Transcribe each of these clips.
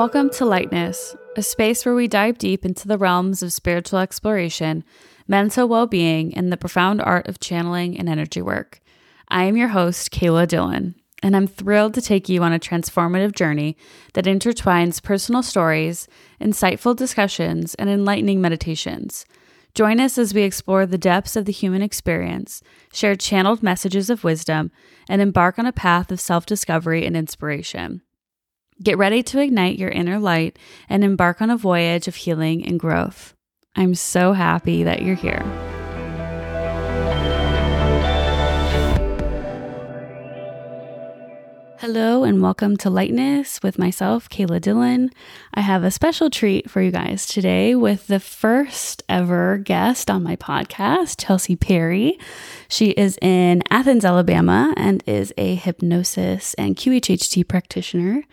Welcome to Lightness, a space where we dive deep into the realms of spiritual exploration, mental well being, and the profound art of channeling and energy work. I am your host, Kaylah Dillon, and I'm thrilled to take you on a transformative journey that intertwines personal stories, insightful discussions, and enlightening meditations. Join us as we explore the depths of the human experience, share channeled messages of wisdom, and embark on a path of self discovery and inspiration. Get ready to ignite your inner light and embark on a voyage of healing and growth. I'm so happy that you're here. Hello and welcome to Lightness with myself, Kaylah Dillon. I have a special treat for you guys today with the first ever guest on my podcast, Chelsey Perry. She is in Athens, Alabama, and is a hypnosis and QHHT practitioner.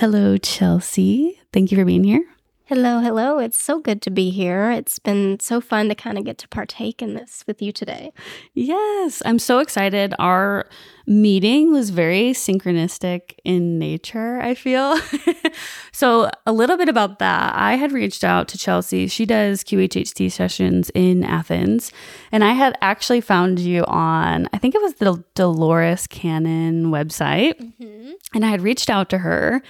Hello, Chelsey. Thank you for being here. Hello, hello. It's so good to be here. It's been so fun to kind of get to partake in this with you today. Yes, I'm so excited. Our meeting was very synchronistic in nature, I feel. so, a little bit about that. I had reached out to Chelsey. She does QHHT sessions in Athens. And I had actually found you on, I think it was the Dolores Cannon website. Mm-hmm. And I had reached out to her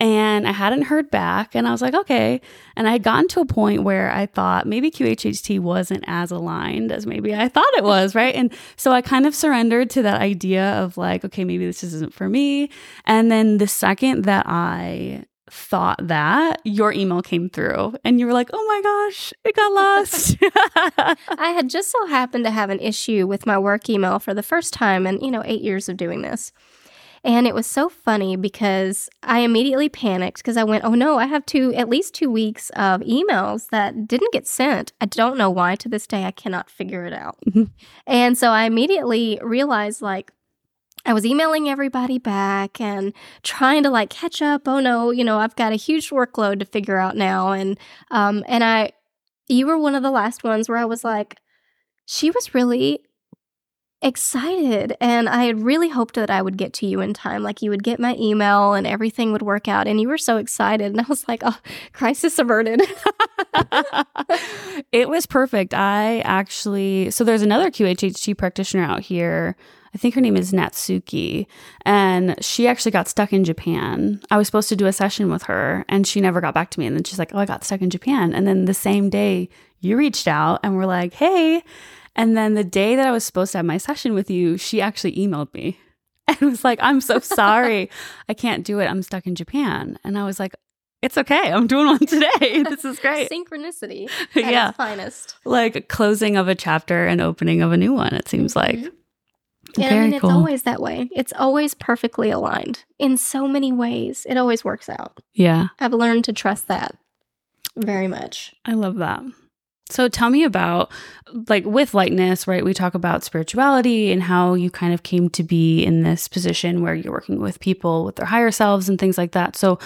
and I hadn't heard back. And I was like, okay. And I had gotten to a point where I thought maybe QHHT wasn't as aligned as maybe I thought it was, right? And so I kind of surrendered to that idea of like, okay, maybe this isn't for me. And then the second that I thought that your email came through and you were like, oh my gosh, it got lost. I had just so happened to have an issue with my work email for the first time in, you know, eight years of doing this. And it was so funny because I immediately panicked because I went, oh no, I have two, at least two weeks of emails that didn't get sent. I don't know why to this day. I cannot figure it out. Mm-hmm. And so I immediately realized, like, I was emailing everybody back and trying to like catch up. Oh no, you know, I've got a huge workload to figure out now. And, um, and I, you were one of the last ones where I was like, she was really excited and I had really hoped that I would get to you in time. Like you would get my email and everything would work out. And you were so excited. And I was like, oh, crisis averted. it was perfect. I actually, so there's another QHHT practitioner out here. I think her name is Natsuki, and she actually got stuck in Japan. I was supposed to do a session with her, and she never got back to me. And then she's like, Oh, I got stuck in Japan. And then the same day, you reached out and were like, Hey, and then the day that I was supposed to have my session with you, she actually emailed me and was like, I'm so sorry. I can't do it. I'm stuck in Japan. And I was like, it's okay. I'm doing one today. This is great. Synchronicity yeah. finest. Like closing of a chapter and opening of a new one, it seems mm-hmm. like. Yeah, Very I mean, it's cool. always that way. It's always perfectly aligned in so many ways. It always works out. Yeah. I've learned to trust that very much. I love that. So tell me about like with lightness, right? We talk about spirituality and how you kind of came to be in this position where you're working with people with their higher selves and things like that. So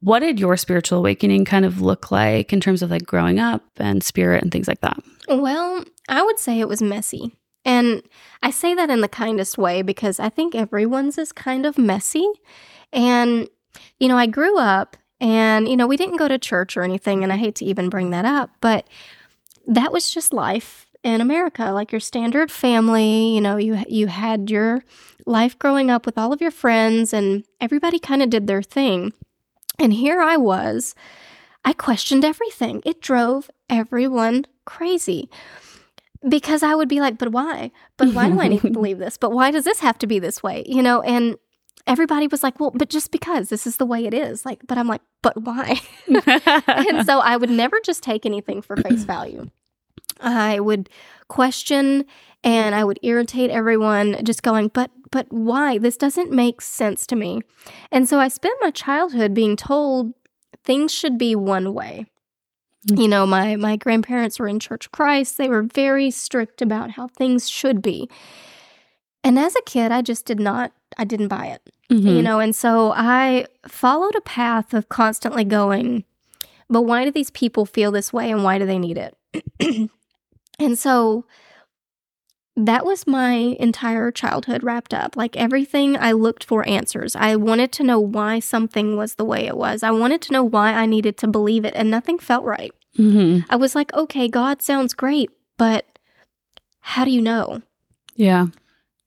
what did your spiritual awakening kind of look like in terms of like growing up and spirit and things like that? Well, I would say it was messy. And I say that in the kindest way because I think everyone's is kind of messy. And you know, I grew up and you know, we didn't go to church or anything and I hate to even bring that up, but that was just life in America, like your standard family. You know, you you had your life growing up with all of your friends, and everybody kind of did their thing. And here I was, I questioned everything. It drove everyone crazy because I would be like, "But why? But why do I need to believe this? But why does this have to be this way?" You know, and everybody was like, well, but just because this is the way it is. Like, but I'm like, but why? and so I would never just take anything for face value. I would question and I would irritate everyone just going, but but why? This doesn't make sense to me. And so I spent my childhood being told things should be one way. You know, my my grandparents were in Church of Christ. They were very strict about how things should be. And as a kid, I just did not I didn't buy it. Mm-hmm. You know, and so I followed a path of constantly going, but why do these people feel this way and why do they need it? and so that was my entire childhood wrapped up. Like everything, I looked for answers. I wanted to know why something was the way it was. I wanted to know why I needed to believe it, and nothing felt right. Mm-hmm. I was like, okay, God sounds great, but how do you know? Yeah.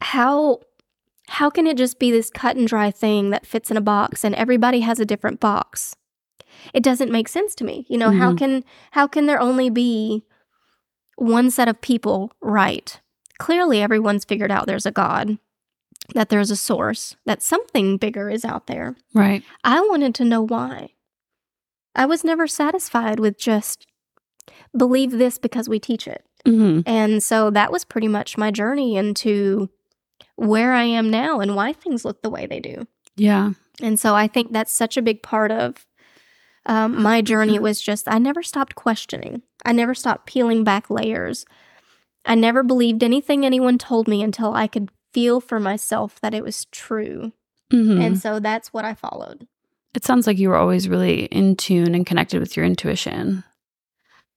How how can it just be this cut and dry thing that fits in a box and everybody has a different box? It doesn't make sense to me. You know, how Mhm. can how can there only be one set of people right? Clearly everyone's figured out there's a God, that there's a source, that something bigger is out there. Right. I wanted to know why. I was never satisfied with just believe this because we teach it. Mm-hmm. And so that was pretty much my journey into where I am now and why things look the way they do. Yeah. And so I think that's such a big part of um, my journey was just I never stopped questioning. I never stopped peeling back layers. I never believed anything anyone told me until I could feel for myself that it was true. Mm-hmm. And so that's what I followed. it sounds like you were always really in tune and connected with your intuition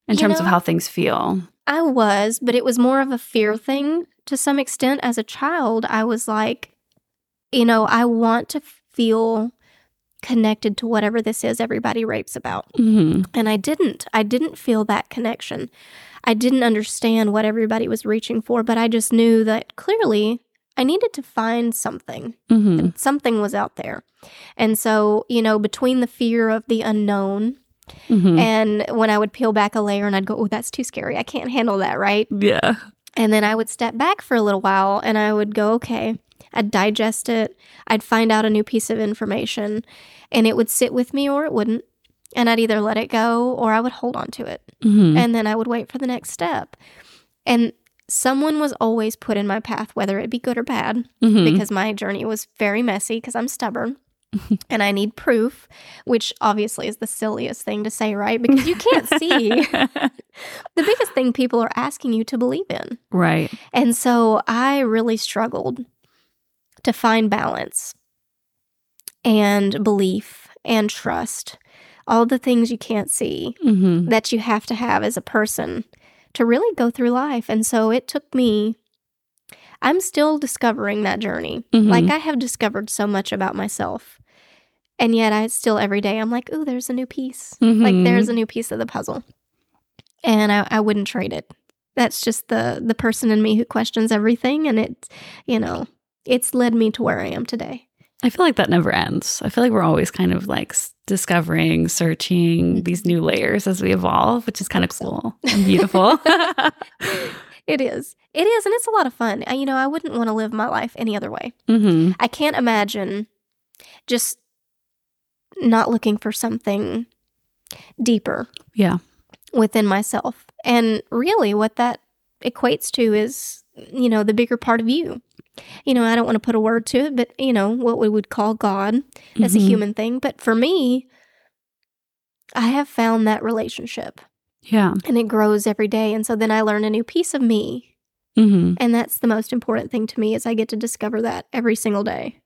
in You terms of how things feel. I was, but it was more of a fear thing to some extent. As a child, I was like, you know, I want to feel connected to whatever this is everybody rapes about. Mm-hmm. And I didn't. I didn't feel that connection. I didn't understand what everybody was reaching for, but I just knew that clearly I needed to find something. Mm-hmm. something was out there. And so, you know, between the fear of the unknown Mm-hmm. and when I would peel back a layer and I'd go, oh, that's too scary. I can't handle that, right? yeah. And then I would step back for a little while and I would go, okay, I'd digest it. I'd find out a new piece of information and it would sit with me or it wouldn't. And I'd either let it go or I would hold on to it. Mm-hmm. And then I would wait for the next step. And someone was always put in my path, whether it be good or bad, mm-hmm. because my journey was very messy because I'm stubborn. and I need proof, which obviously is the silliest thing to say, right? Because you can't see the biggest thing people are asking you to believe in. right. And so I really struggled to find balance and belief and trust, all the things you can't see Mm-hmm. that you have to have as a person to really go through life. And so it took me, I'm still discovering that journey. Mhm. Like I have discovered so much about myself. And yet I still every day I'm like, ooh, there's a new piece. Like Mhm. there's a new piece of the puzzle. And I, I wouldn't trade it. That's just the the person in me who questions everything and it, you know, it's led me to where I am today. I feel like that never ends. I feel like we're always kind of like discovering, searching these new layers as we evolve, which is kind of so. cool and beautiful. It is. It is and it's a lot of fun. I, you know, I wouldn't want to live my life any other way. mm-hmm. I can't imagine just not looking for something deeper Yeah. within myself. And really, what that equates to is, you know, the bigger part of you. You know, I don't want to put a word to it, but, you know, what we would call God as a Mhm. human thing. But for me, I have found that relationship Yeah. and it grows every day. And so then I learn a new piece of me. Mm-hmm. And that's the most important thing to me is I get to discover that every single day.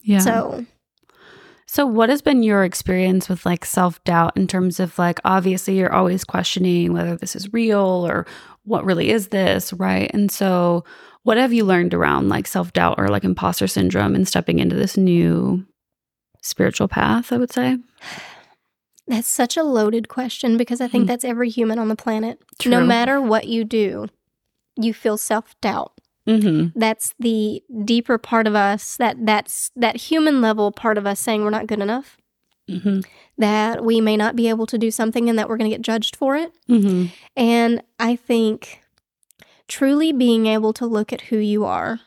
Yeah. So So, what has been your experience with like self doubt in terms of like, obviously, you're always questioning whether this is real or what really is this, right? And so, what have you learned around like self doubt or like imposter syndrome and stepping into this new spiritual path? I would say. That's such a loaded question because I think Hmm. that's every human on the planet. True. No matter what you do, you feel self doubt. Mm-hmm. That's the deeper part of us, that that's that human level part of us saying we're not good enough, Mm-hmm. that we may not be able to do something and that we're going to get judged for it. Mm-hmm. And I think truly being able to look at who you are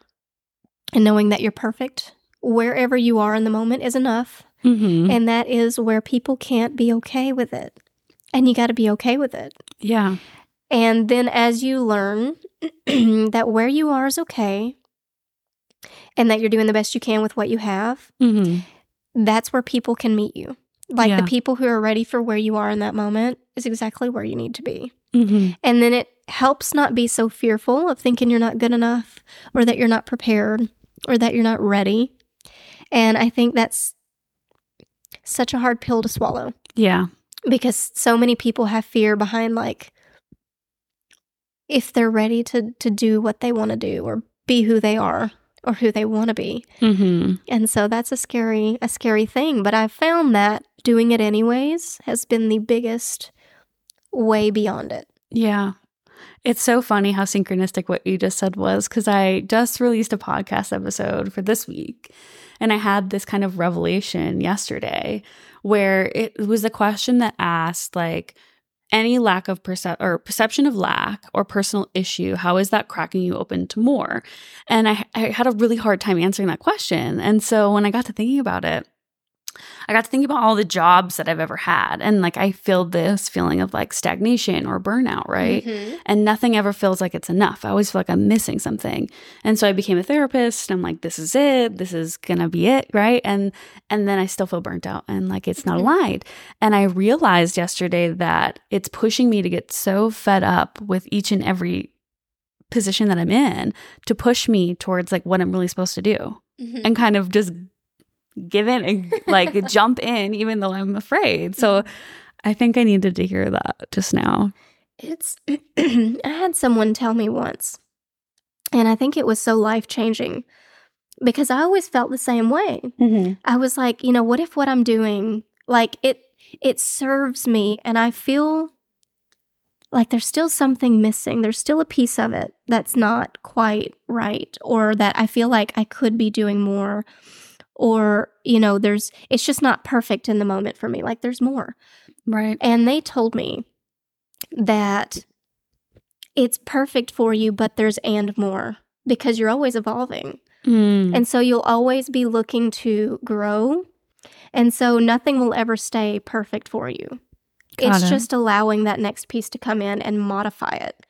and knowing that you're perfect wherever you are in the moment is enough. Mm-hmm. And that is where people can't be okay with it. And you got to be okay with it. Yeah. And then as you learn that where you are is okay and that you're doing the best you can with what you have, Mm-hmm. that's where people can meet you. Like Yeah. the people who are ready for where you are in that moment is exactly where you need to be. Mm-hmm. And then it helps not be so fearful of thinking you're not good enough or that you're not prepared or that you're not ready. And I think that's such a hard pill to swallow Yeah. because so many people have fear behind like if they're ready to to do what they want to do or be who they are or who they want to be. Mm-hmm. And so that's a scary a scary thing, but I've found that doing it anyways has been the biggest way beyond it. Yeah. It's so funny how synchronistic what you just said was because I just released a podcast episode for this week and I had this kind of revelation yesterday where it was a question that asked, like, any lack of percep or perception of lack or personal issue, how is that cracking you open to more? And I, I had a really hard time answering that question. And so when I got to thinking about it, I got to think about all the jobs that I've ever had. And like I feel this feeling of like stagnation or burnout, right? Mm-hmm. And nothing ever feels like it's enough. I always feel like I'm missing something. And so I became a therapist and I'm like, this is it. This is gonna be it, right? And and then I still feel burnt out and like it's not Mhm. aligned. And I realized yesterday that it's pushing me to get so fed up with each and every position that I'm in to push me towards like what I'm really supposed to do Mhm. and kind of just give in and like jump in even though I'm afraid. So mm-hmm. I think I needed to hear that just now. It's I had someone tell me once, and I think it was so life changing because I always felt the same way. Mm-hmm. I was like, you know, what if what I'm doing like it it serves me and I feel like there's still something missing. There's still a piece of it that's not quite right or that I feel like I could be doing more or you know, there's it's just not perfect in the moment for me. Like there's more. Right. And they told me that it's perfect for you, but there's and more because you're always evolving. Mm. And so you'll always be looking to grow. And so nothing will ever stay perfect for you. Got it's it. just allowing that next piece to come in and modify it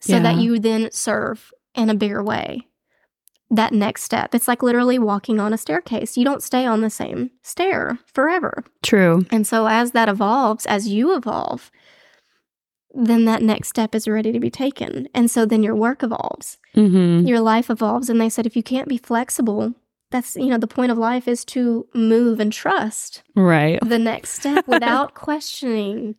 so that you then serve in a bigger way. That next step. It's like literally walking on a staircase. You don't stay on the same stair forever. True. And so as that evolves, as you evolve, then that next step is ready to be taken. And so then your work evolves, Mm-hmm. your life evolves. And they said, if you can't be flexible, that's, you know, the point of life is to move and trust Right. the next step without questioning,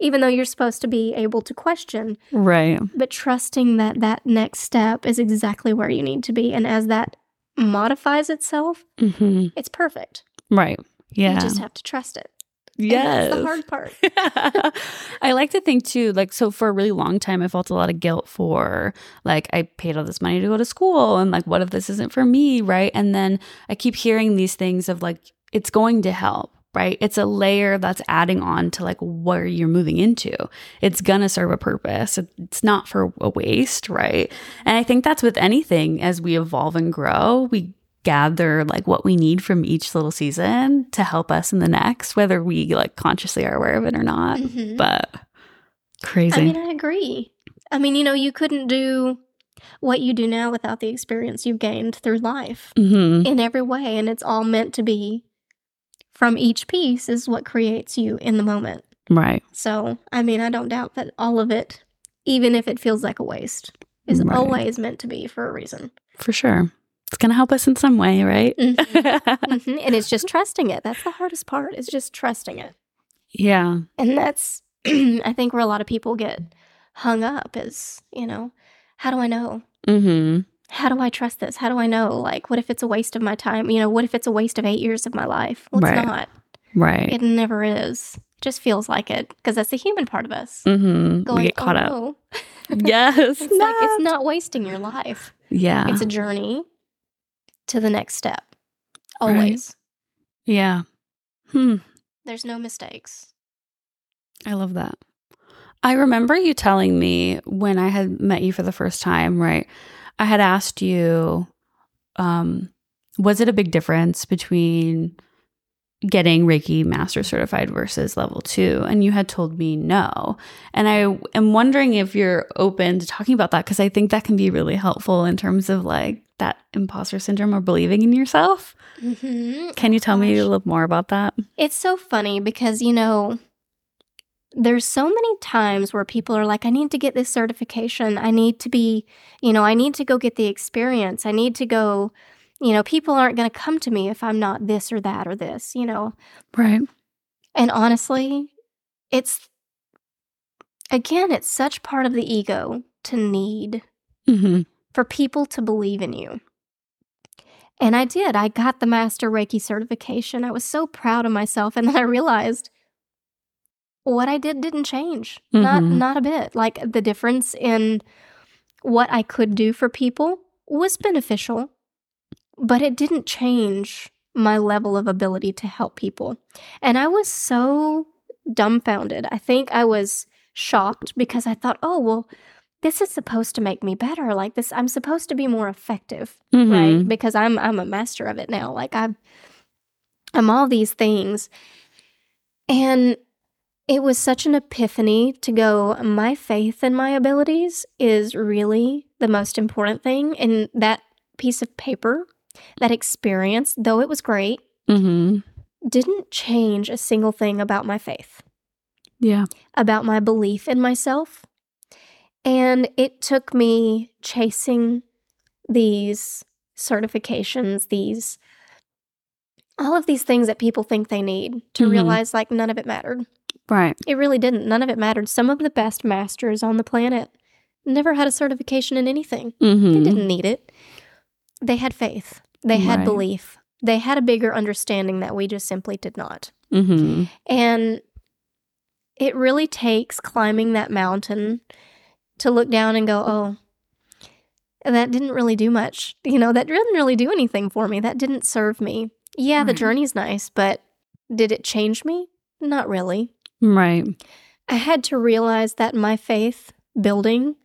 even though you're supposed to be able to question, Right. but trusting that that next step is exactly where you need to be. And as that modifies itself, Mm-hmm. it's perfect. Right. Yeah. You just have to trust it. Yes. that's the hard part. I like to think too, like, so for a really long time, I felt a lot of guilt for, like, I paid all this money to go to school, and like, what if this isn't for me? Right. And then I keep hearing these things of, like, it's going to help, right? It's a layer that's adding on to, like, where you're moving into. It's gonna serve a purpose. It's not for a waste, right? And I think that's with anything as we evolve and grow, we gather like what we need from each little season to help us in the next, whether we like consciously are aware of it or not. Mhm. But crazy. I mean, I agree. I mean, you know, you couldn't do what you do now without the experience you've gained through life hmm in every way. And it's all meant to be from each piece is what creates you in the moment. Right. So, I mean, I don't doubt that all of it, even if it feels like a waste, is Right. always meant to be for a reason. For sure. It's going to help us in some way, right? Mhm. Mhm. And it's just trusting it. That's the hardest part, is just trusting it. yeah. And that's, I think, where a lot of people get hung up is, you know, how do I know? hmm how do I trust this? How do I know? Like, what if it's a waste of my time? You know, what if it's a waste of eight years of my life? Well, it's Right. not. Right. It never is. It just feels like it because that's the human part of us. Mm-hmm. Going, We get caught oh, up. no. Yes. It's like it's not wasting your life. Yeah. It's a journey to the next step. Right. Always. yeah. Hmm. There's no mistakes. I love that. I remember you telling me when I had met you for the first time, right? I had asked you, um, was it a big difference between getting Reiki Master Certified versus level two? And you had told me no. And I am wondering if you're open to talking about that because I think that can be really helpful in terms of like that imposter syndrome or believing in yourself. Mm-hmm. Can you tell me a little more about that? It's so funny because, you know, there's so many times where people are like, I need to get this certification. I need to be, you know, I need to go get the experience. I need to go, you know, people aren't going to come to me if I'm not this or that or this, you know. Right. And honestly, it's, again, it's such part of the ego to need Mm-hmm. for people to believe in you. And I did. I got the Master Reiki certification. I was so proud of myself. And then I realized what I did didn't change. Not Mhm. not a bit. Like the difference in what I could do for people was beneficial, but it didn't change my level of ability to help people. And I was so dumbfounded. I think I was shocked because I thought, "Oh, well, this is supposed to make me better. Like this I'm supposed to be more effective." Mm-hmm. right because i'm i'm a master of it now like i'm i'm all these things and it was such an epiphany to go my faith in my abilities is really the most important thing and that piece of paper that experience though it was great Mm-hmm. didn't change a single thing about my faith Yeah. about my belief in myself. And it took me chasing these certifications, these all of these things that people think they need to Mhm. realize like none of it mattered. Right. It really didn't. None of it mattered. Some of the best masters on the planet never had a certification in anything. They Mm-hmm. didn't need it. They had faith. They had Right. belief. They had a bigger understanding that we just simply did not. Mm-hmm. And it really takes climbing that mountain to look down and go, oh, that didn't really do much. You know, that didn't really do anything for me. That didn't serve me. Yeah, the journey's nice, but did it change me? Not really. Right. I had to realize that my faith building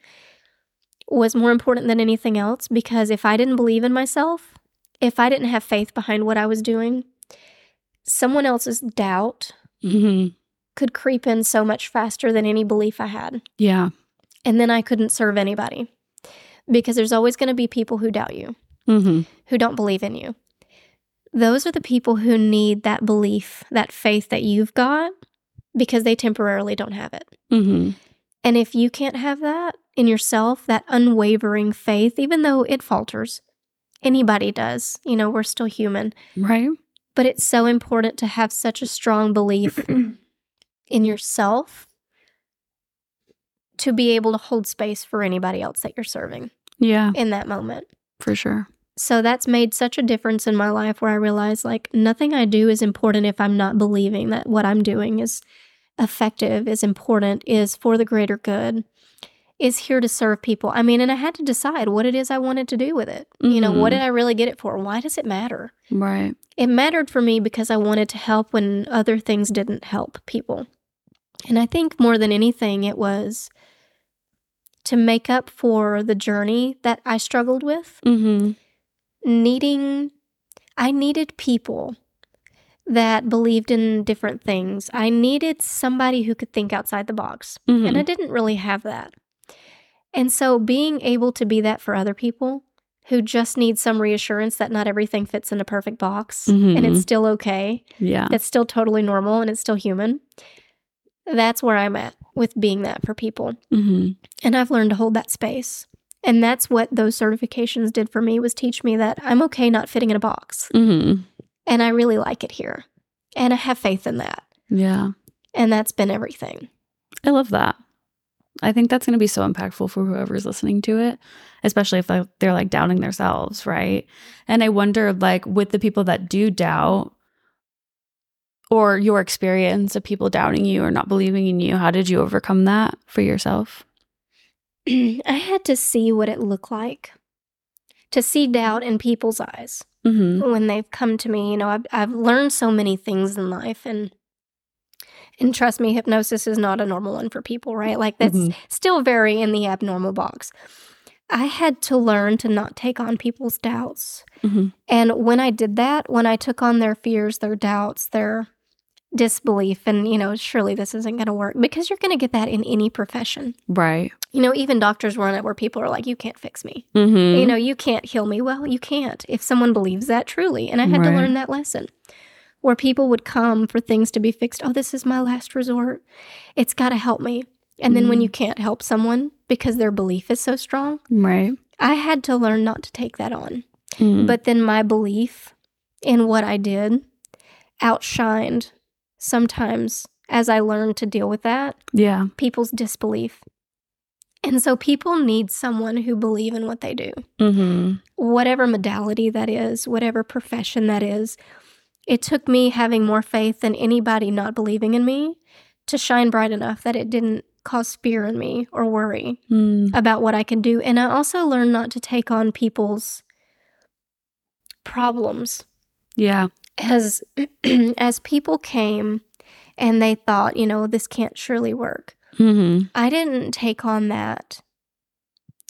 was more important than anything else because if I didn't believe in myself, if I didn't have faith behind what I was doing, someone else's doubt Mm-hmm. could creep in so much faster than any belief I had. Yeah. And then I couldn't serve anybody because there's always going to be people who doubt you, Mm-hmm. who don't believe in you. Those are the people who need that belief, that faith that you've got because they temporarily don't have it. Mm-hmm. And if you can't have that in yourself, that unwavering faith, even though it falters, anybody does, you know, we're still human, Right. but it's so important to have such a strong belief in yourself to be able to hold space for anybody else that you're serving Yeah. in that moment. For sure. So that's made such a difference in my life where I realize like nothing I do is important if I'm not believing that what I'm doing is effective, is important, is for the greater good, is here to serve people. I mean, and I had to decide what it is I wanted to do with it. You know, what Mhm. did I really get it for? Why does it matter? Right. It mattered for me because I wanted to help when other things didn't help people. And I think more than anything, it was to make up for the journey that I struggled with, Mm-hmm. Needing, I needed people that believed in different things. I needed somebody who could think outside the box. Mm-hmm. And I didn't really have that. And so being able to be that for other people who just need some reassurance that not everything fits in a perfect box and Mhm. it's still okay, yeah. that's still totally normal and it's still human. That's where I'm at with being that for people. Mm-hmm. And I've learned to hold that space. And that's what those certifications did for me was teach me that I'm okay not fitting in a box. Mm-hmm. And I really like it here. And I have faith in that. Yeah. And that's been everything. I love that. I think that's going to be so impactful for whoever's listening to it, especially if they're, they're like doubting themselves, right? And I wonder, like, with the people that do doubt, or your experience of people doubting you or not believing in you, how did you overcome that for yourself? I had to see what it looked like to see doubt in people's eyes Mm-hmm. when they've come to me. You know, I've, I've learned so many things in life and and trust me, hypnosis is not a normal one for people, right? Like that's Mhm. still very in the abnormal box. I had to learn to not take on people's doubts. Mm-hmm. And when I did that, when I took on their fears, their doubts, their disbelief, and, you know, surely this isn't going to work because you're going to get that in any profession. Right. You know, even doctors run it where people are like, you can't fix me. Mm-hmm. You know, you can't heal me. Well, you can't if someone believes that truly. And I had to learn that lesson where people would come for things to be fixed. Oh, this is my last resort. It's got to help me. And then when Mm. you can't help someone because their belief is so strong, right. I had to learn not to take that on. Mm. But then my belief in what I did outshined sometimes as I learned to deal with that, yeah. people's disbelief. And so people need someone who believe in what they do. Mm-hmm. Whatever modality that is, whatever profession that is. It took me having more faith than anybody not believing in me to shine bright enough that it didn't cause fear in me or worry Mm. about what I can do. And I also learned not to take on people's problems Yeah. As as people came and they thought, you know, this can't surely work. Mm-hmm. I didn't take on that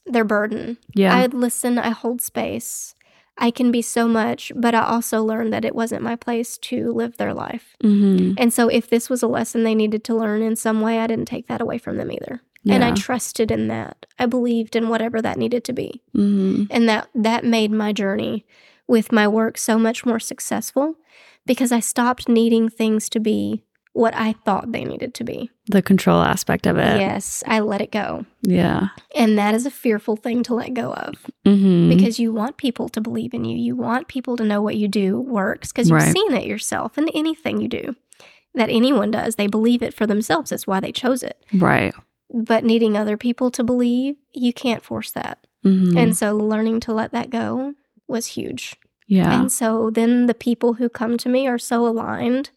their burden. Yeah. I'd listen, I hold space. I can be so much, but I also learned that it wasn't my place to live their life. mm-hmm. And so if this was a lesson they needed to learn in some way, I didn't take that away from them either. And I trusted in that. I believed in whatever that needed to be. Mm-hmm. And that that made my journey with my work so much more successful because I stopped needing things to be what I thought they needed to be. The control aspect of it. Yes, I let it go. Yeah. And that is a fearful thing to let go of Mm-hmm. because you want people to believe in you. You want people to know what you do works because you've Right. seen it yourself in anything you do. That anyone does, they believe it for themselves. That's why they chose it. right. But needing other people to believe, you can't force that. Mm-hmm. And so learning to let that go was huge. yeah. And so then the people who come to me are so aligned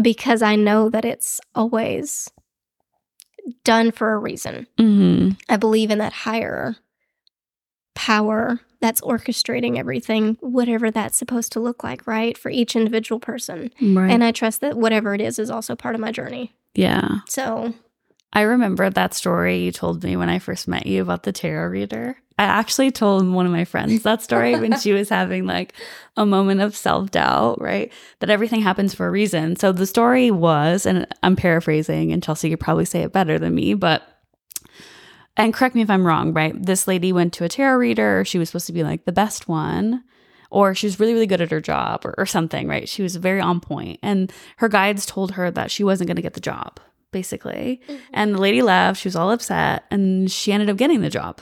because I know that it's always done for a reason. mm-hmm. I believe in that higher power that's orchestrating everything, whatever that's supposed to look like, right? For each individual person. Right. And I trust that whatever it is is also part of my journey. yeah. So, I remember that story you told me when I first met you about the tarot reader. I actually told one of my friends that story when she was having like a moment of self doubt, right? That everything happens for a reason. So the story was, and I'm paraphrasing, and Chelsey could probably say it better than me, but, and correct me if I'm wrong, right? This lady went to a tarot reader. She was supposed to be like the best one. Or she was really, really good at her job or, or something, right? She was very on point. And her guides told her that she wasn't going to get the job, basically. And the lady left. She was all upset, and she ended up getting the job.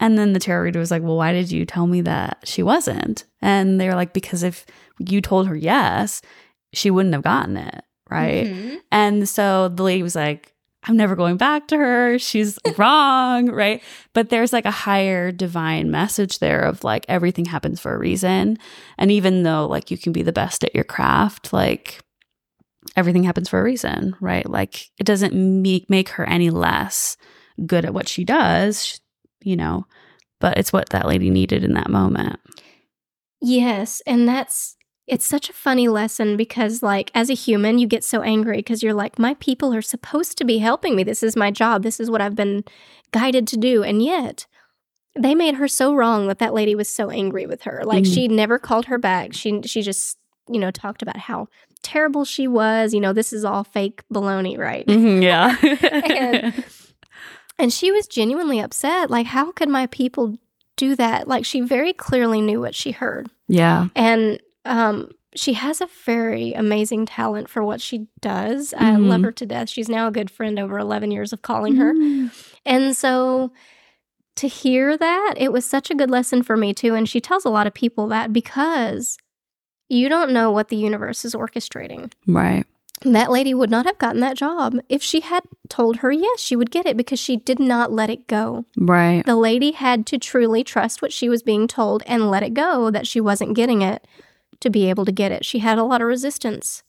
And then the tarot reader was like, "Well, why did you tell me that she wasn't?" And they were like, "Because if you told her yes, she wouldn't have gotten it, right?" Mhm. And so the lady was like, I'm never going back to her. She's wrong, right? But there's like a higher divine message there of like everything happens for a reason. And even though like you can be the best at your craft, like everything happens for a reason, right? Like it doesn't make make her any less good at what she does, you know, but it's what that lady needed in that moment. Yes, and that's it's such a funny lesson because like as a human you get so angry because you're like my people are supposed to be helping me. This is my job. This is what I've been guided to do. And yet they made her so wrong that that lady was so angry with her. Like Mhm. she never called her back. She she just, you know, talked about how terrible she was. You know, this is all fake baloney, right? yeah. And- And she was genuinely upset. Like, how could my people do that? Like, she very clearly knew what she heard. yeah. And um, she has a very amazing talent for what she does. I Mhm. love her to death. She's now a good friend over 11 years of calling her. Mm. And so to hear that, it was such a good lesson for me too. And she tells a lot of people that because you don't know what the universe is orchestrating. Right. That lady would not have gotten that job if she had told her yes, she would get it because she did not let it go. Right. The lady had to truly trust what she was being told and let it go that she wasn't getting it to be able to get it. She had a lot of resistance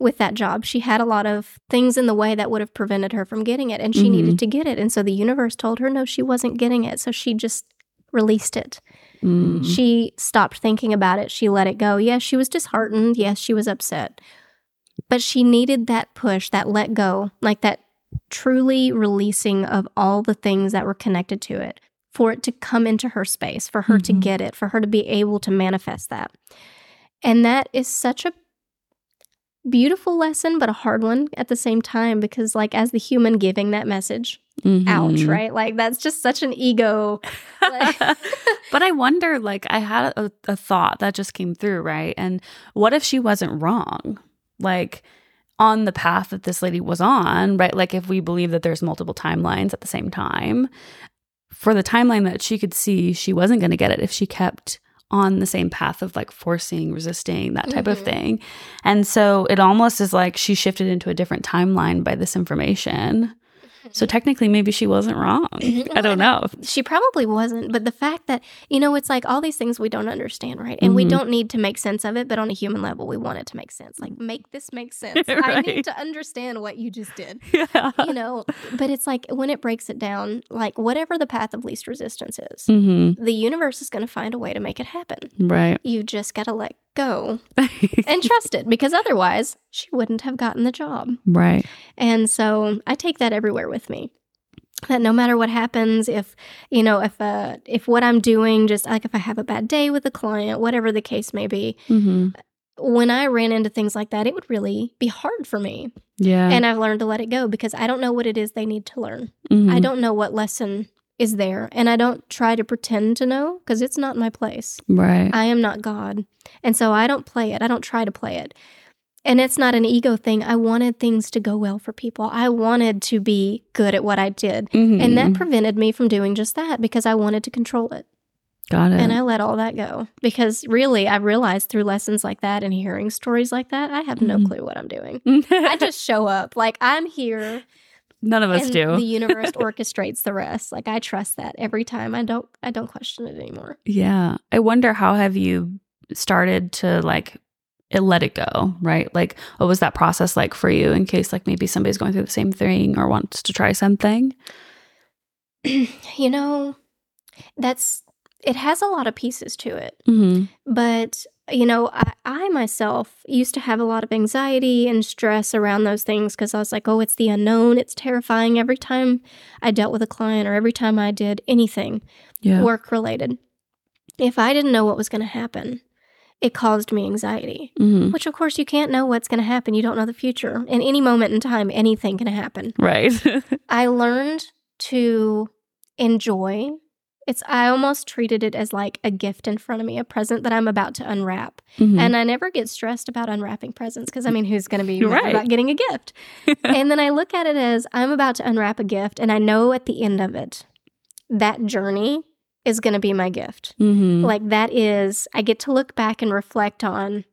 with that job. She had a lot of things in the way that would have prevented her from getting it, and she Mhm. needed to get it. And so the universe told her no, she wasn't getting it. So she just released it. Mm. She stopped thinking about it. She let it go. Yes, she was disheartened. Yes, she was upset. But she needed that push, that let go, like that truly releasing of all the things that were connected to it for it to come into her space, for her to Mhm. get it, for her to be able to manifest that. And that is such a beautiful lesson, but a hard one at the same time because, like, as the human giving that message out, Mhm. right? Like, that's just such an ego. Like- but I wonder, like, I had a, a thought that just came through, right? And what if she wasn't wrong? Like, on the path that this lady was on, right? Like, if we believe that there's multiple timelines at the same time, for the timeline that she could see, she wasn't going to get it if she kept on the same path of like forcing, resisting, that type of Mhm. thing. And so it almost is like she shifted into a different timeline by this information So technically, maybe she wasn't wrong. I don't know. She probably wasn't, but the fact that, you know, it's like all these things we don't understand, right? And we Mhm. don't need to make sense of it, but on a human level, we want it to make sense. Like, make this make sense. I need to understand what you just did. Yeah. You know, but it's like when it breaks it down, like whatever the path of least resistance is, Mm-hmm. the universe is going to find a way to make it happen. Right. You just got to let go and trust it because otherwise she wouldn't have gotten the job. right. And so I take that everywhere with me. That no matter what happens, if you know, if uh, if what I'm doing, just like if I have a bad day with a client, whatever the case may be, Mm-hmm. when I ran into things like that, it would really be hard for me. Yeah. And I've learned to let it go because I don't know what it is they need to learn. Mhm. I don't know what lesson is there, and I don't try to pretend to know because it's not my place. Right. I am not God. And so I don't play it. I don't try to play it. And it's not an ego thing. I wanted things to go well for people. I wanted to be good at what I did. Mhm. And that prevented me from doing just that because I wanted to control it. got it. And I let all that go because really, I realized through lessons like that and hearing stories like that, I have no Mhm. clue what I'm doing. I just show up. Like I'm here None of us and do. the universe orchestrates the rest. Like I trust that every time. I don't I don't question it anymore. Yeah. I wonder how have you started to like it let it go, right? Like what was that process like for you in case like maybe somebody's going through the same thing or wants to try something? you know, that's it has a lot of pieces to it. Mm-hmm. But, you know, I, I myself used to have a lot of anxiety and stress around those things because I was like, oh, it's the unknown. It's terrifying every time I dealt with a client or every time I did anything Yeah. work related. If I didn't know what was going to happen, it caused me anxiety, mm-hmm. which of course you can't know what's going to happen. You don't know the future. In any moment in time, anything can happen. Right. I learned to enjoy. It's I almost treated it as like a gift in front of me, a present that I'm about to unwrap. Mhm. And I never get stressed about unwrapping presents because I mean, who's going to be Right. about getting a gift? and then I look at it as I'm about to unwrap a gift, and I know at the end of it, that journey is going to be my gift. Mhm. Like that is, I get to look back and reflect on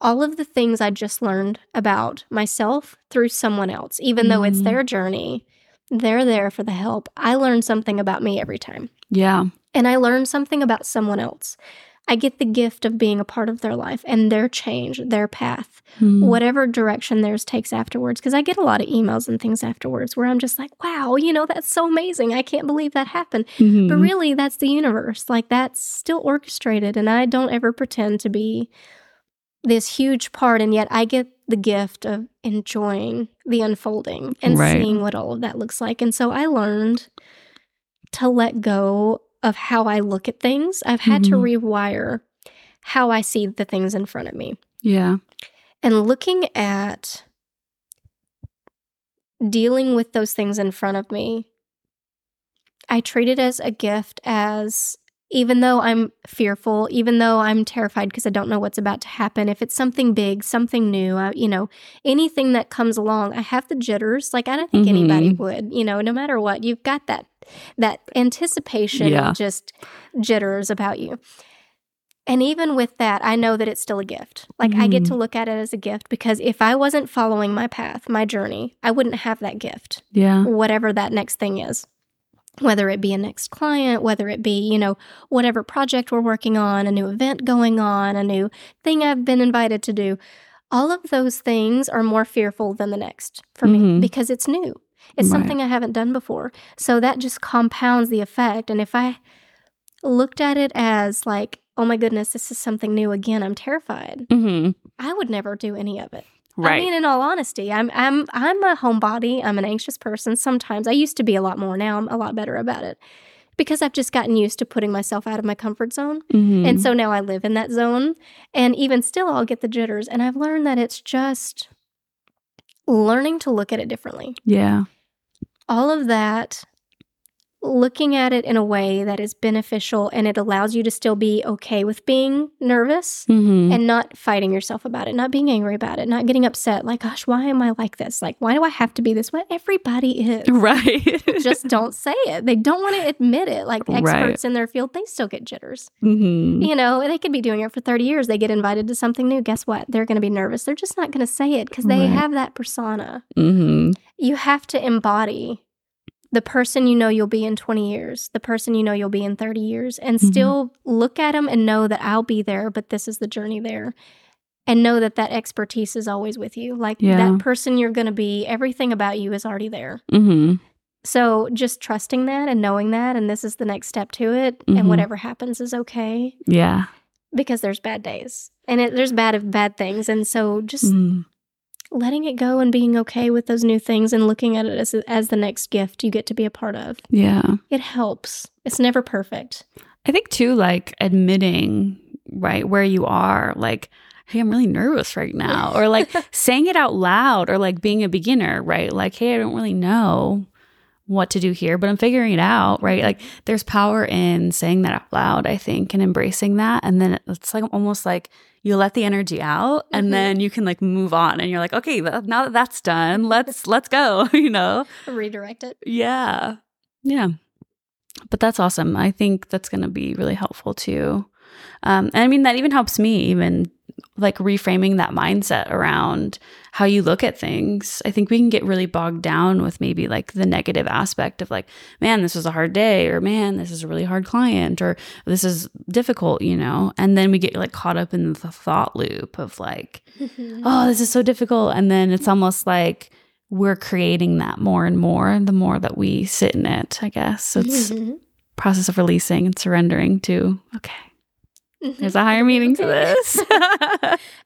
all of the things I just learned about myself through someone else, even though it's Mhm. their journey. They're there for the help. I learn something about me every time, yeah. and I learn something about someone else. I get the gift of being a part of their life and their change, their path, Mhm. whatever direction theirs takes afterwards. Because I get a lot of emails and things afterwards where I'm just like, wow, you know, that's so amazing. I can't believe that happened. Mhm. But really, that's the universe. Like, that's still orchestrated. And I don't ever pretend to be this huge part. And yet, I get the gift of enjoying the unfolding and Right. seeing what all of that looks like. And so I learned to let go of how I look at things. I've had to Mhm. rewire how I see the things in front of me. yeah. And looking at dealing with those things in front of me, I treat it as a gift, as even though I'm fearful, even though I'm terrified because I don't know what's about to happen, if it's something big, something new, I, you know, anything that comes along, I have the jitters. Like I don't think anybody Mhm. would, you know, no matter what, you've got that that anticipation, Yeah. just jitters about you. And even with that, I know that it's still a gift. Like I get to look at it as a gift because if I wasn't following my path, my journey, I wouldn't have that gift, Yeah. whatever that next thing is. Whether it be a next client, whether it be, you know, whatever project we're working on, a new event going on, a new thing I've been invited to do. All of those things are more fearful than the next for me Mhm. because it's new. It's Right. something I haven't done before. So that just compounds the effect. And if I looked at it as like, oh my goodness, this is something new again, I'm terrified. hmm I would never do any of it. Right. I mean, in all honesty, I'm I'm I'm a homebody. I'm an anxious person. Sometimes I used to be a lot more. Now I'm a lot better about it because I've just gotten used to putting myself out of my comfort zone. Mhm. And so now I live in that zone. And even still, I'll get the jitters. And I've learned that it's just learning to look at it differently. yeah. All of that, looking at it in a way that is beneficial and it allows you to still be okay with being nervous hmm and not fighting yourself about it, not being angry about it, not getting upset. Like, gosh, why am I like this? Like, why do I have to be this way? Everybody is. Right. Just don't say it. They don't want to admit it. Like Right. experts in their field, they still get jitters. hmm You know, they could be doing it for 30 years. They get invited to something new. Guess what? They're going to be nervous. They're just not going to say it because they Right. have that persona. hmm you have to embody the person you know you'll be in 20 years, the person you know you'll be in 30 years, and Mhm. still look at them and know that I'll be there, but this is the journey there. And know that that expertise is always with you. Like Yeah. that person you're going to be, everything about you is already there. Mm-hmm. So just trusting that and knowing that, and this is the next step to it, Mhm. and whatever happens is okay Yeah. because there's bad days and it, there's bad bad things, and so just Mm. Letting it go and being okay with those new things and looking at it as as the next gift you get to be a part of. Yeah. It helps. It's never perfect. I think too, like admitting right where you are, like, hey, I'm really nervous right now, or like saying it out loud, or like being a beginner, right? Like, hey, I don't really know what to do here, but I'm figuring it out, right? Like, there's power in saying that out loud, I think, and embracing that. And then it's like almost like you let the energy out and Mhm. then you can like move on and you're like okay now that that's done let's let's go you know Redirect it. yeah. Yeah. But that's awesome. I think that's going to be really helpful too. Um, and I mean, that even helps me, even like reframing that mindset around how you look at things. I think we can get really bogged down with maybe like the negative aspect of like, man, this was a hard day, or man, this is a really hard client, or this is difficult, you know? And then we get like caught up in the thought loop of like, oh, this is so difficult. And then it's almost like we're creating that more and more the more that we sit in it, I guess. So it's process of releasing and surrendering to, okay. There's a higher meaning to this.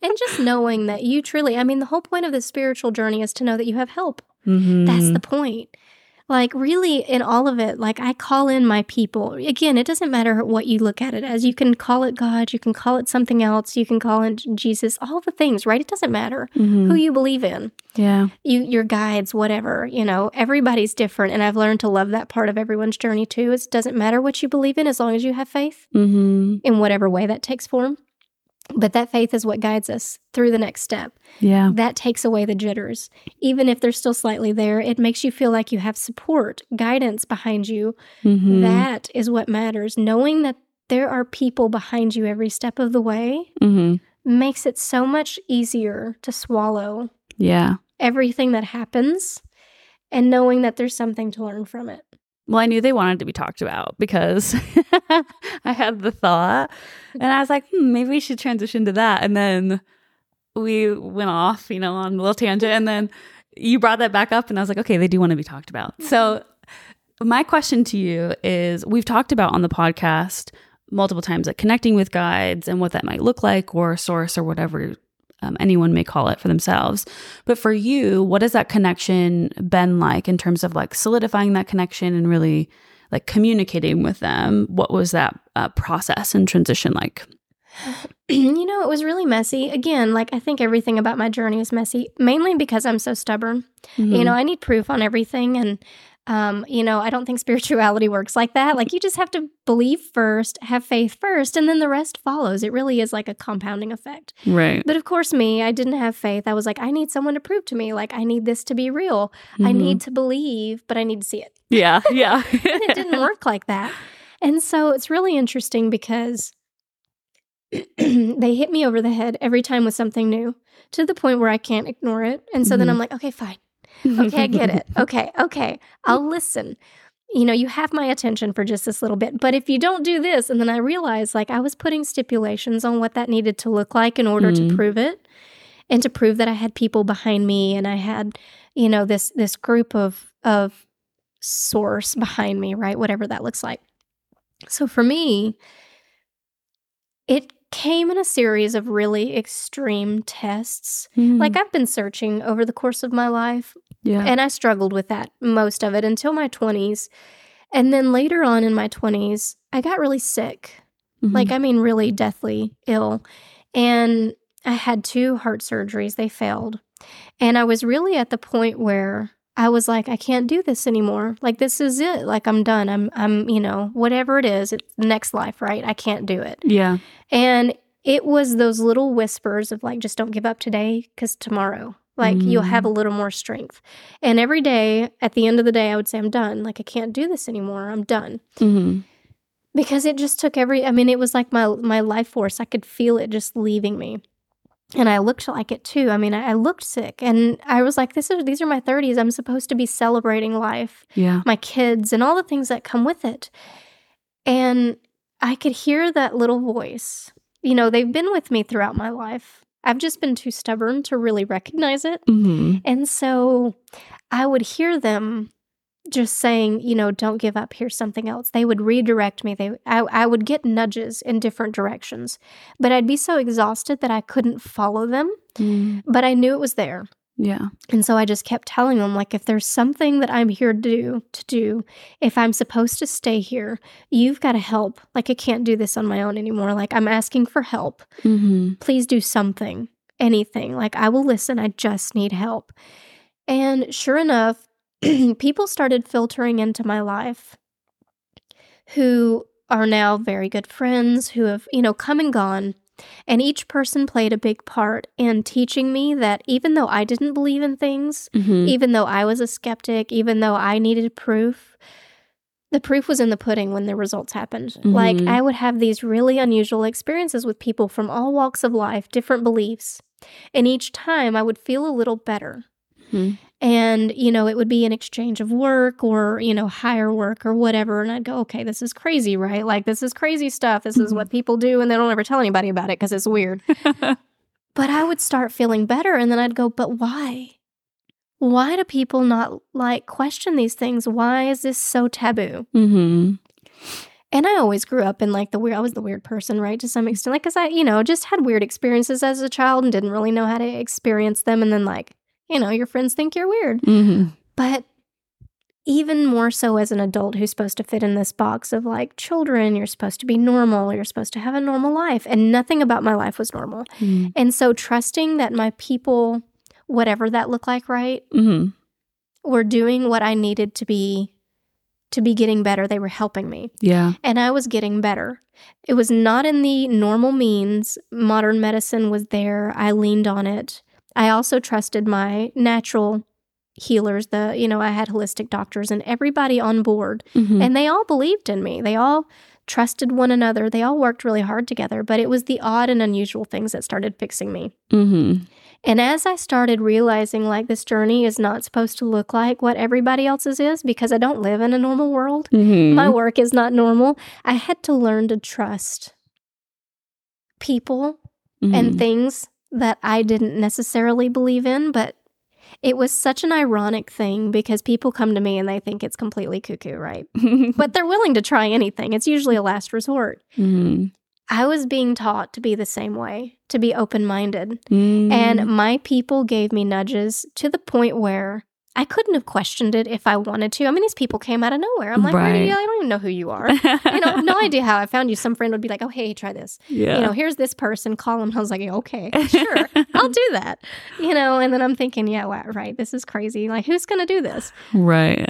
and just knowing that you truly, I mean, the whole point of the spiritual journey is to know that you have help. Mhm. That's the point. Like, really, in all of it, like, I call in my people. Again, it doesn't matter what you look at it as. You can call it God, you can call it something else, you can call it Jesus, all the things, right? It doesn't matter Mhm. who you believe in. yeah. You, your guides, whatever, you know, everybody's different. And I've learned to love that part of everyone's journey too. It doesn't matter what you believe in as long as you have faith hmm in whatever way that takes form. But that faith is what guides us through the next step. Yeah. That takes away the jitters. Even if they're still slightly there, it makes you feel like you have support, guidance behind you. Mhm. That is what matters. Knowing that there are people behind you every step of the way Mhm. makes it so much easier to swallow Yeah. everything that happens and knowing that there's something to learn from it. Well, I knew they wanted to be talked about because I had the thought and I was like, hmm, maybe we should transition to that. And then we went off, you know, on a little tangent. And then you brought that back up and I was like, okay, they do want to be talked about. So my question to you is we've talked about on the podcast multiple times like connecting with guides and what that might look like or a source or whatever um, anyone may call it for themselves but for you what has that connection been like in terms of like solidifying that connection and really like communicating with them what was that uh, process and transition like you know, it was really messy. Again, like I think everything about my journey is messy, mainly because I'm so stubborn. You know, I need proof on everything. And, um, you know, I don't think spirituality works like that. Like you just have to believe first, have faith first, and then the rest follows. It really is like a compounding effect. right But of course, me, I didn't have faith. I was like, I need someone to prove to me. Like, I need this to be real. I Mhm. need to believe, but I need to see it. yeah yeah And it didn't work like that. And so it's really interesting because they hit me over the head every time with something new to the point where I can't ignore it. And so then Mhm. I'm like, okay, fine. Okay, I get it. Okay, okay. I'll listen. You know, you have my attention for just this little bit. But if you don't do this, and then I realized like I was putting stipulations on what that needed to look like in order Mm. to prove it and to prove that I had people behind me and I had, you know, this this group of of source behind me, right? Whatever that looks like. So for me, it came in a series of really extreme tests. Mm. Like I've been searching over the course of my life yeah and I struggled with that most of it until my 20s. And then later on in my 20s, I got really sick. Mhm. Like, I mean, really deathly ill. And I had two heart surgeries, they failed. And I was really at the point where I was like, I can't do this anymore. Like, this is it. Like, I'm done. I'm, I'm, you know, whatever it is, it's next life, right? I can't do it. yeah And it was those little whispers of like, just don't give up today because tomorrow, like, you'll have a little more strength. And every day, at the end of the day, I would say, I'm done. Like, I can't do this anymore. I'm done. Mhm. Because it just took every, I mean, it was like my, my life force. I could feel it just leaving me. And I looked like it too. I mean, I, I looked sick, and I was like, "This is these are my 30s. I'm supposed to be celebrating life, Yeah. my kids, and all the things that come with it." And I could hear that little voice. You know, they've been with me throughout my life. I've just been too stubborn to really recognize it. Mm-hmm. And so I would hear them just saying, you know, don't give up, here's something else. They would redirect me. They I, I would get nudges in different directions. But I'd be so exhausted that I couldn't follow them. Mm. But I knew it was there. Yeah. And so I just kept telling them, like, if there's something that I'm here to do, to do, if I'm supposed to stay here, you've got to help. Like, I can't do this on my own anymore. Like, I'm asking for help. Mm-hmm. Please do something, anything. Like, I will listen. I just need help. And sure enough, people started filtering into my life who are now very good friends, who have, you know, come and gone. And each person played a big part in teaching me that even though I didn't believe in things, Mm-hmm. even though I was a skeptic, even though I needed proof, the proof was in the pudding when the results happened. Like Mhm. I would have these really unusual experiences with people from all walks of life, different beliefs. And each time I would feel a little better. Mhm. And, you know, it would be an exchange of work or, you know, higher work or whatever. And I'd go, okay, this is crazy, right? Like, this is crazy stuff. This is what people do. And they don't ever tell anybody about it because it's weird. But I would start feeling better. And then I'd go, but why? Why do people not like question these things? Why is this so taboo? Mm-hmm. And I always grew up in like the weird, I was the weird person, right? To some extent. Like, cause I, you know, just had weird experiences as a child and didn't really know how to experience them. And then, like, you know, your friends think you're weird. Mm-hmm. But even more so as an adult who's supposed to fit in this box of like children, you're supposed to be normal, you're supposed to have a normal life. And nothing about my life was normal. And so trusting that my people, whatever that looked like, right, Mm-hmm. were doing what I needed to be to be getting better. They were helping me. Yeah. And I was getting better. It was not in the normal means. Modern medicine was there. I leaned on it. I also trusted my natural healers. The, you know, I had holistic doctors and everybody on board. Mm-hmm. And they all believed in me. They all trusted one another. They all worked really hard together. But it was the odd and unusual things that started fixing me. mm-hmm. And as I started realizing like this journey is not supposed to look like what everybody else's is because I don't live in a normal world, Mm-hmm. my work is not normal, I had to learn to trust people Mm-hmm. and things that I didn't necessarily believe in, but it was such an ironic thing because people come to me and they think it's completely cuckoo, right? But they're willing to try anything. It's usually a last resort. mm-hmm. I was being taught to be the same way, to be open minded. Mm-hmm. And my people gave me nudges to the point where I couldn't have questioned it if I wanted to. I mean, these people came out of nowhere. I'm like, where you, Right. I don't even know who you are. you know, no idea how I found you. Some friend would be like, oh, hey, try this. Yeah. You know, here's this person, call them. I was like, okay, sure, I'll do that. You know, and then I'm thinking, yeah, wow, right, this is crazy. Like, who's going to do this? right.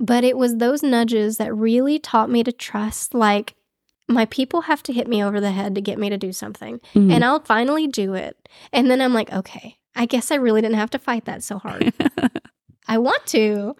But it was those nudges that really taught me to trust, like, my people have to hit me over the head to get me to do something Mhm. and I'll finally do it. And then I'm like, okay, I guess I really didn't have to fight that so hard. I want to,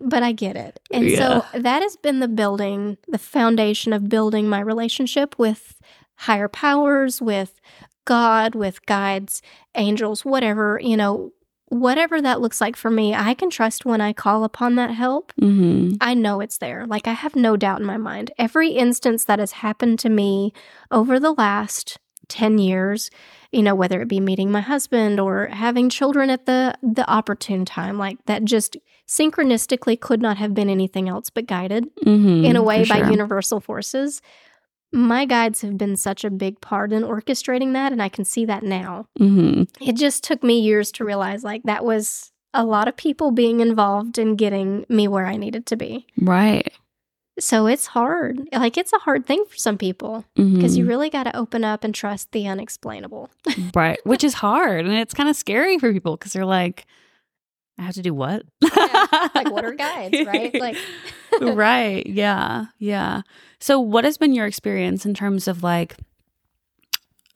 but I get it. And so that has been the building, the foundation of building my relationship with higher powers, with God, with guides, angels, whatever, you know, whatever that looks like for me. I can trust when I call upon that help. Mhm. I know it's there. Like I have no doubt in my mind. Every instance that has happened to me over the last 10 years, you know, whether it be meeting my husband or having children at the the opportune time, like that just synchronistically could not have been anything else but guided Mhm. in a way by sure. universal forces. My guides have been such a big part in orchestrating that and I can see that now Mhm. it just took me years to realize like that was a lot of people being involved in getting me where I needed to be. Right. So it's hard. Like it's a hard thing for some people because Mhm. you really got to open up and trust the unexplainable. right, which is hard and it's kind of scary for people because they're like, I have to do what? like what are guides, right? Like right. Yeah. Yeah. So what has been your experience in terms of like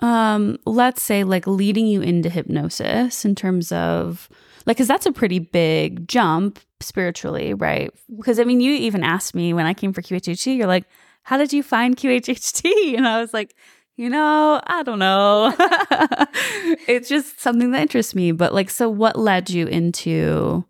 um let's say like leading you into hypnosis in terms of like cuz that's a pretty big jump spiritually, right? Because I mean you even asked me when I came for QHHT, you're like, "How did you find QHHT?" And I was like, you know, I don't know. it's just something that interests me. But like, so what led you into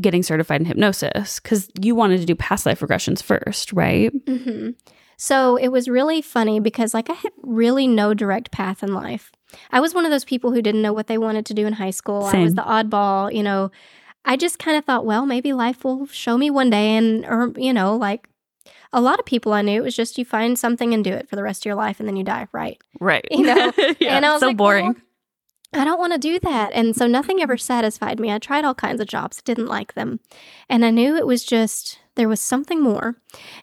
getting certified in hypnosis? Because you wanted to do past life regressions first, right? hmm So it was really funny because, like, I had really no direct path in life. I was one of those people who didn't know what they wanted to do in high school. I was the oddball, you know. I just kind of thought, well, maybe life will show me one day. And, or, you know, like a lot of people I knew, it was just you find something and do it for the rest of your life and then you die, right? Right. You know, yeah, and I was so like, boring. well, I don't want to do that. And so nothing ever satisfied me. I tried all kinds of jobs, didn't like them. And I knew it was just, there was something more.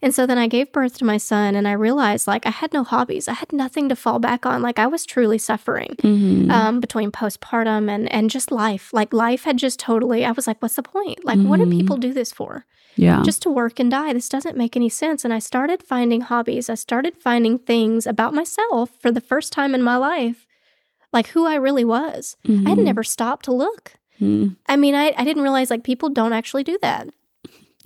And so then I gave birth to my son and I realized like I had no hobbies. I had nothing to fall back on. Like I was truly suffering Mhm. um, between postpartum and, and just life. Like life had just totally, I was like, what's the point? Like, what do Mhm. people do this for? yeah. just to work and die. This doesn't make any sense. And I started finding hobbies. I started finding things about myself for the first time in my life, like who I really was. I had Mhm. never stopped to look. Mhm. I mean, I, I didn't realize like people don't actually do that.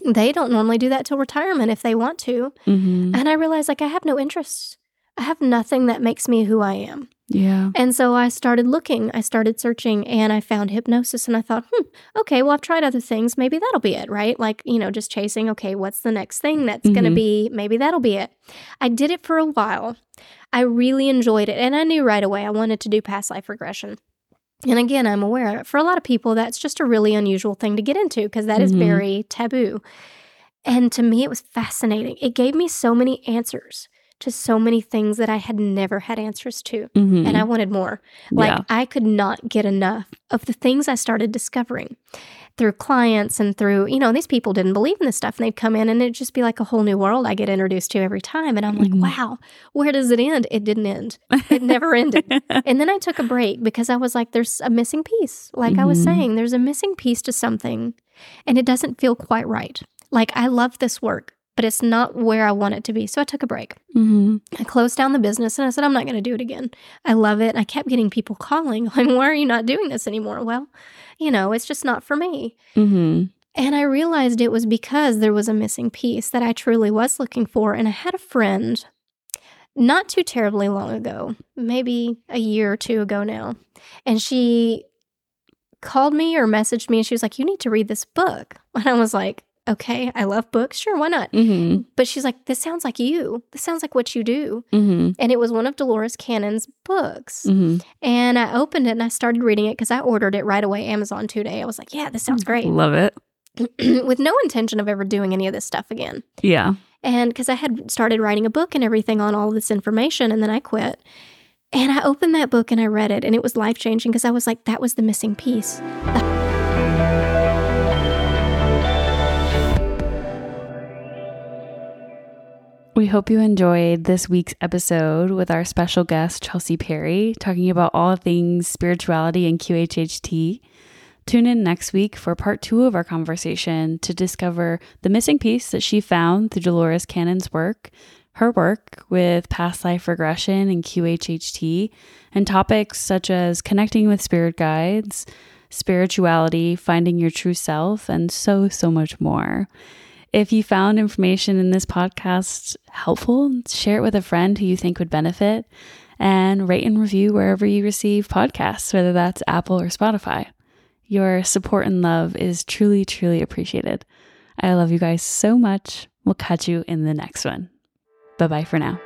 They don't normally do that till retirement if they want to. Mhm. And I realized like I have no interests. I have nothing that makes me who I am. Yeah. And so I started looking, I started searching, and I found hypnosis. And I thought, hmm, okay, well, I've tried other things. Maybe that'll be it, right? Like, you know, just chasing, okay, what's the next thing that's going to be? Maybe that'll be it. I did it for a while. I really enjoyed it. And I knew right away I wanted to do past life regression. And again, I'm aware for a lot of people, that's just a really unusual thing to get into because that is Mhm. very taboo. And to me, it was fascinating. It gave me so many answers to so many things that I had never had answers to Mhm. and I wanted more. Like yeah. I could not get enough of the things I started discovering through clients and through, you know, these people didn't believe in this stuff and they'd come in and it'd just be like a whole new world I get introduced to every time. And I'm like, Mhm. wow, where does it end? It didn't end. It never ended. And then I took a break because I was like, there's a missing piece. Like I was Mhm. saying, there's a missing piece to something and it doesn't feel quite right. Like I love this work, but it's not where I want it to be. So I took a break. Mhm. I closed down the business and I said, I'm not going to do it again. I love it. I kept getting people calling, like, why are you not doing this anymore? Well, you know, it's just not for me. Mhm. And I realized it was because there was a missing piece that I truly was looking for. And I had a friend not too terribly long ago, maybe a year or two ago now. And she called me or messaged me and she was like, You need to read this book. And I was like, Okay, I love books. Sure, why not? Mhm. But she's like, This sounds like you. This sounds like what you do. Mhm. And it was one of Dolores Cannon's books. Mhm. And I opened it and I started reading it because I ordered it right away Amazon today. I was like, yeah, this sounds great. Love it. With no intention of ever doing any of this stuff again. Yeah. And because I had started writing a book and everything on all this information and then I quit. And I opened that book and I read it and it was life changing because I was like, that was the missing piece. We hope you enjoyed this week's episode with our special guest, Chelsey Perry, talking about all things spirituality and QHHT. Tune in next week for part two of our conversation to discover the missing piece that she found through Dolores Cannon's work, her work with past life regression and QHHT, and topics such as connecting with spirit guides, spirituality, finding your true self, and so, so much more. If you found information in this podcast helpful, share it with a friend who you think would benefit and rate and review wherever you receive podcasts, whether that's Apple or Spotify. Your support and love is truly, truly appreciated. I love you guys so much. We'll catch you in the next one. Bye bye for now.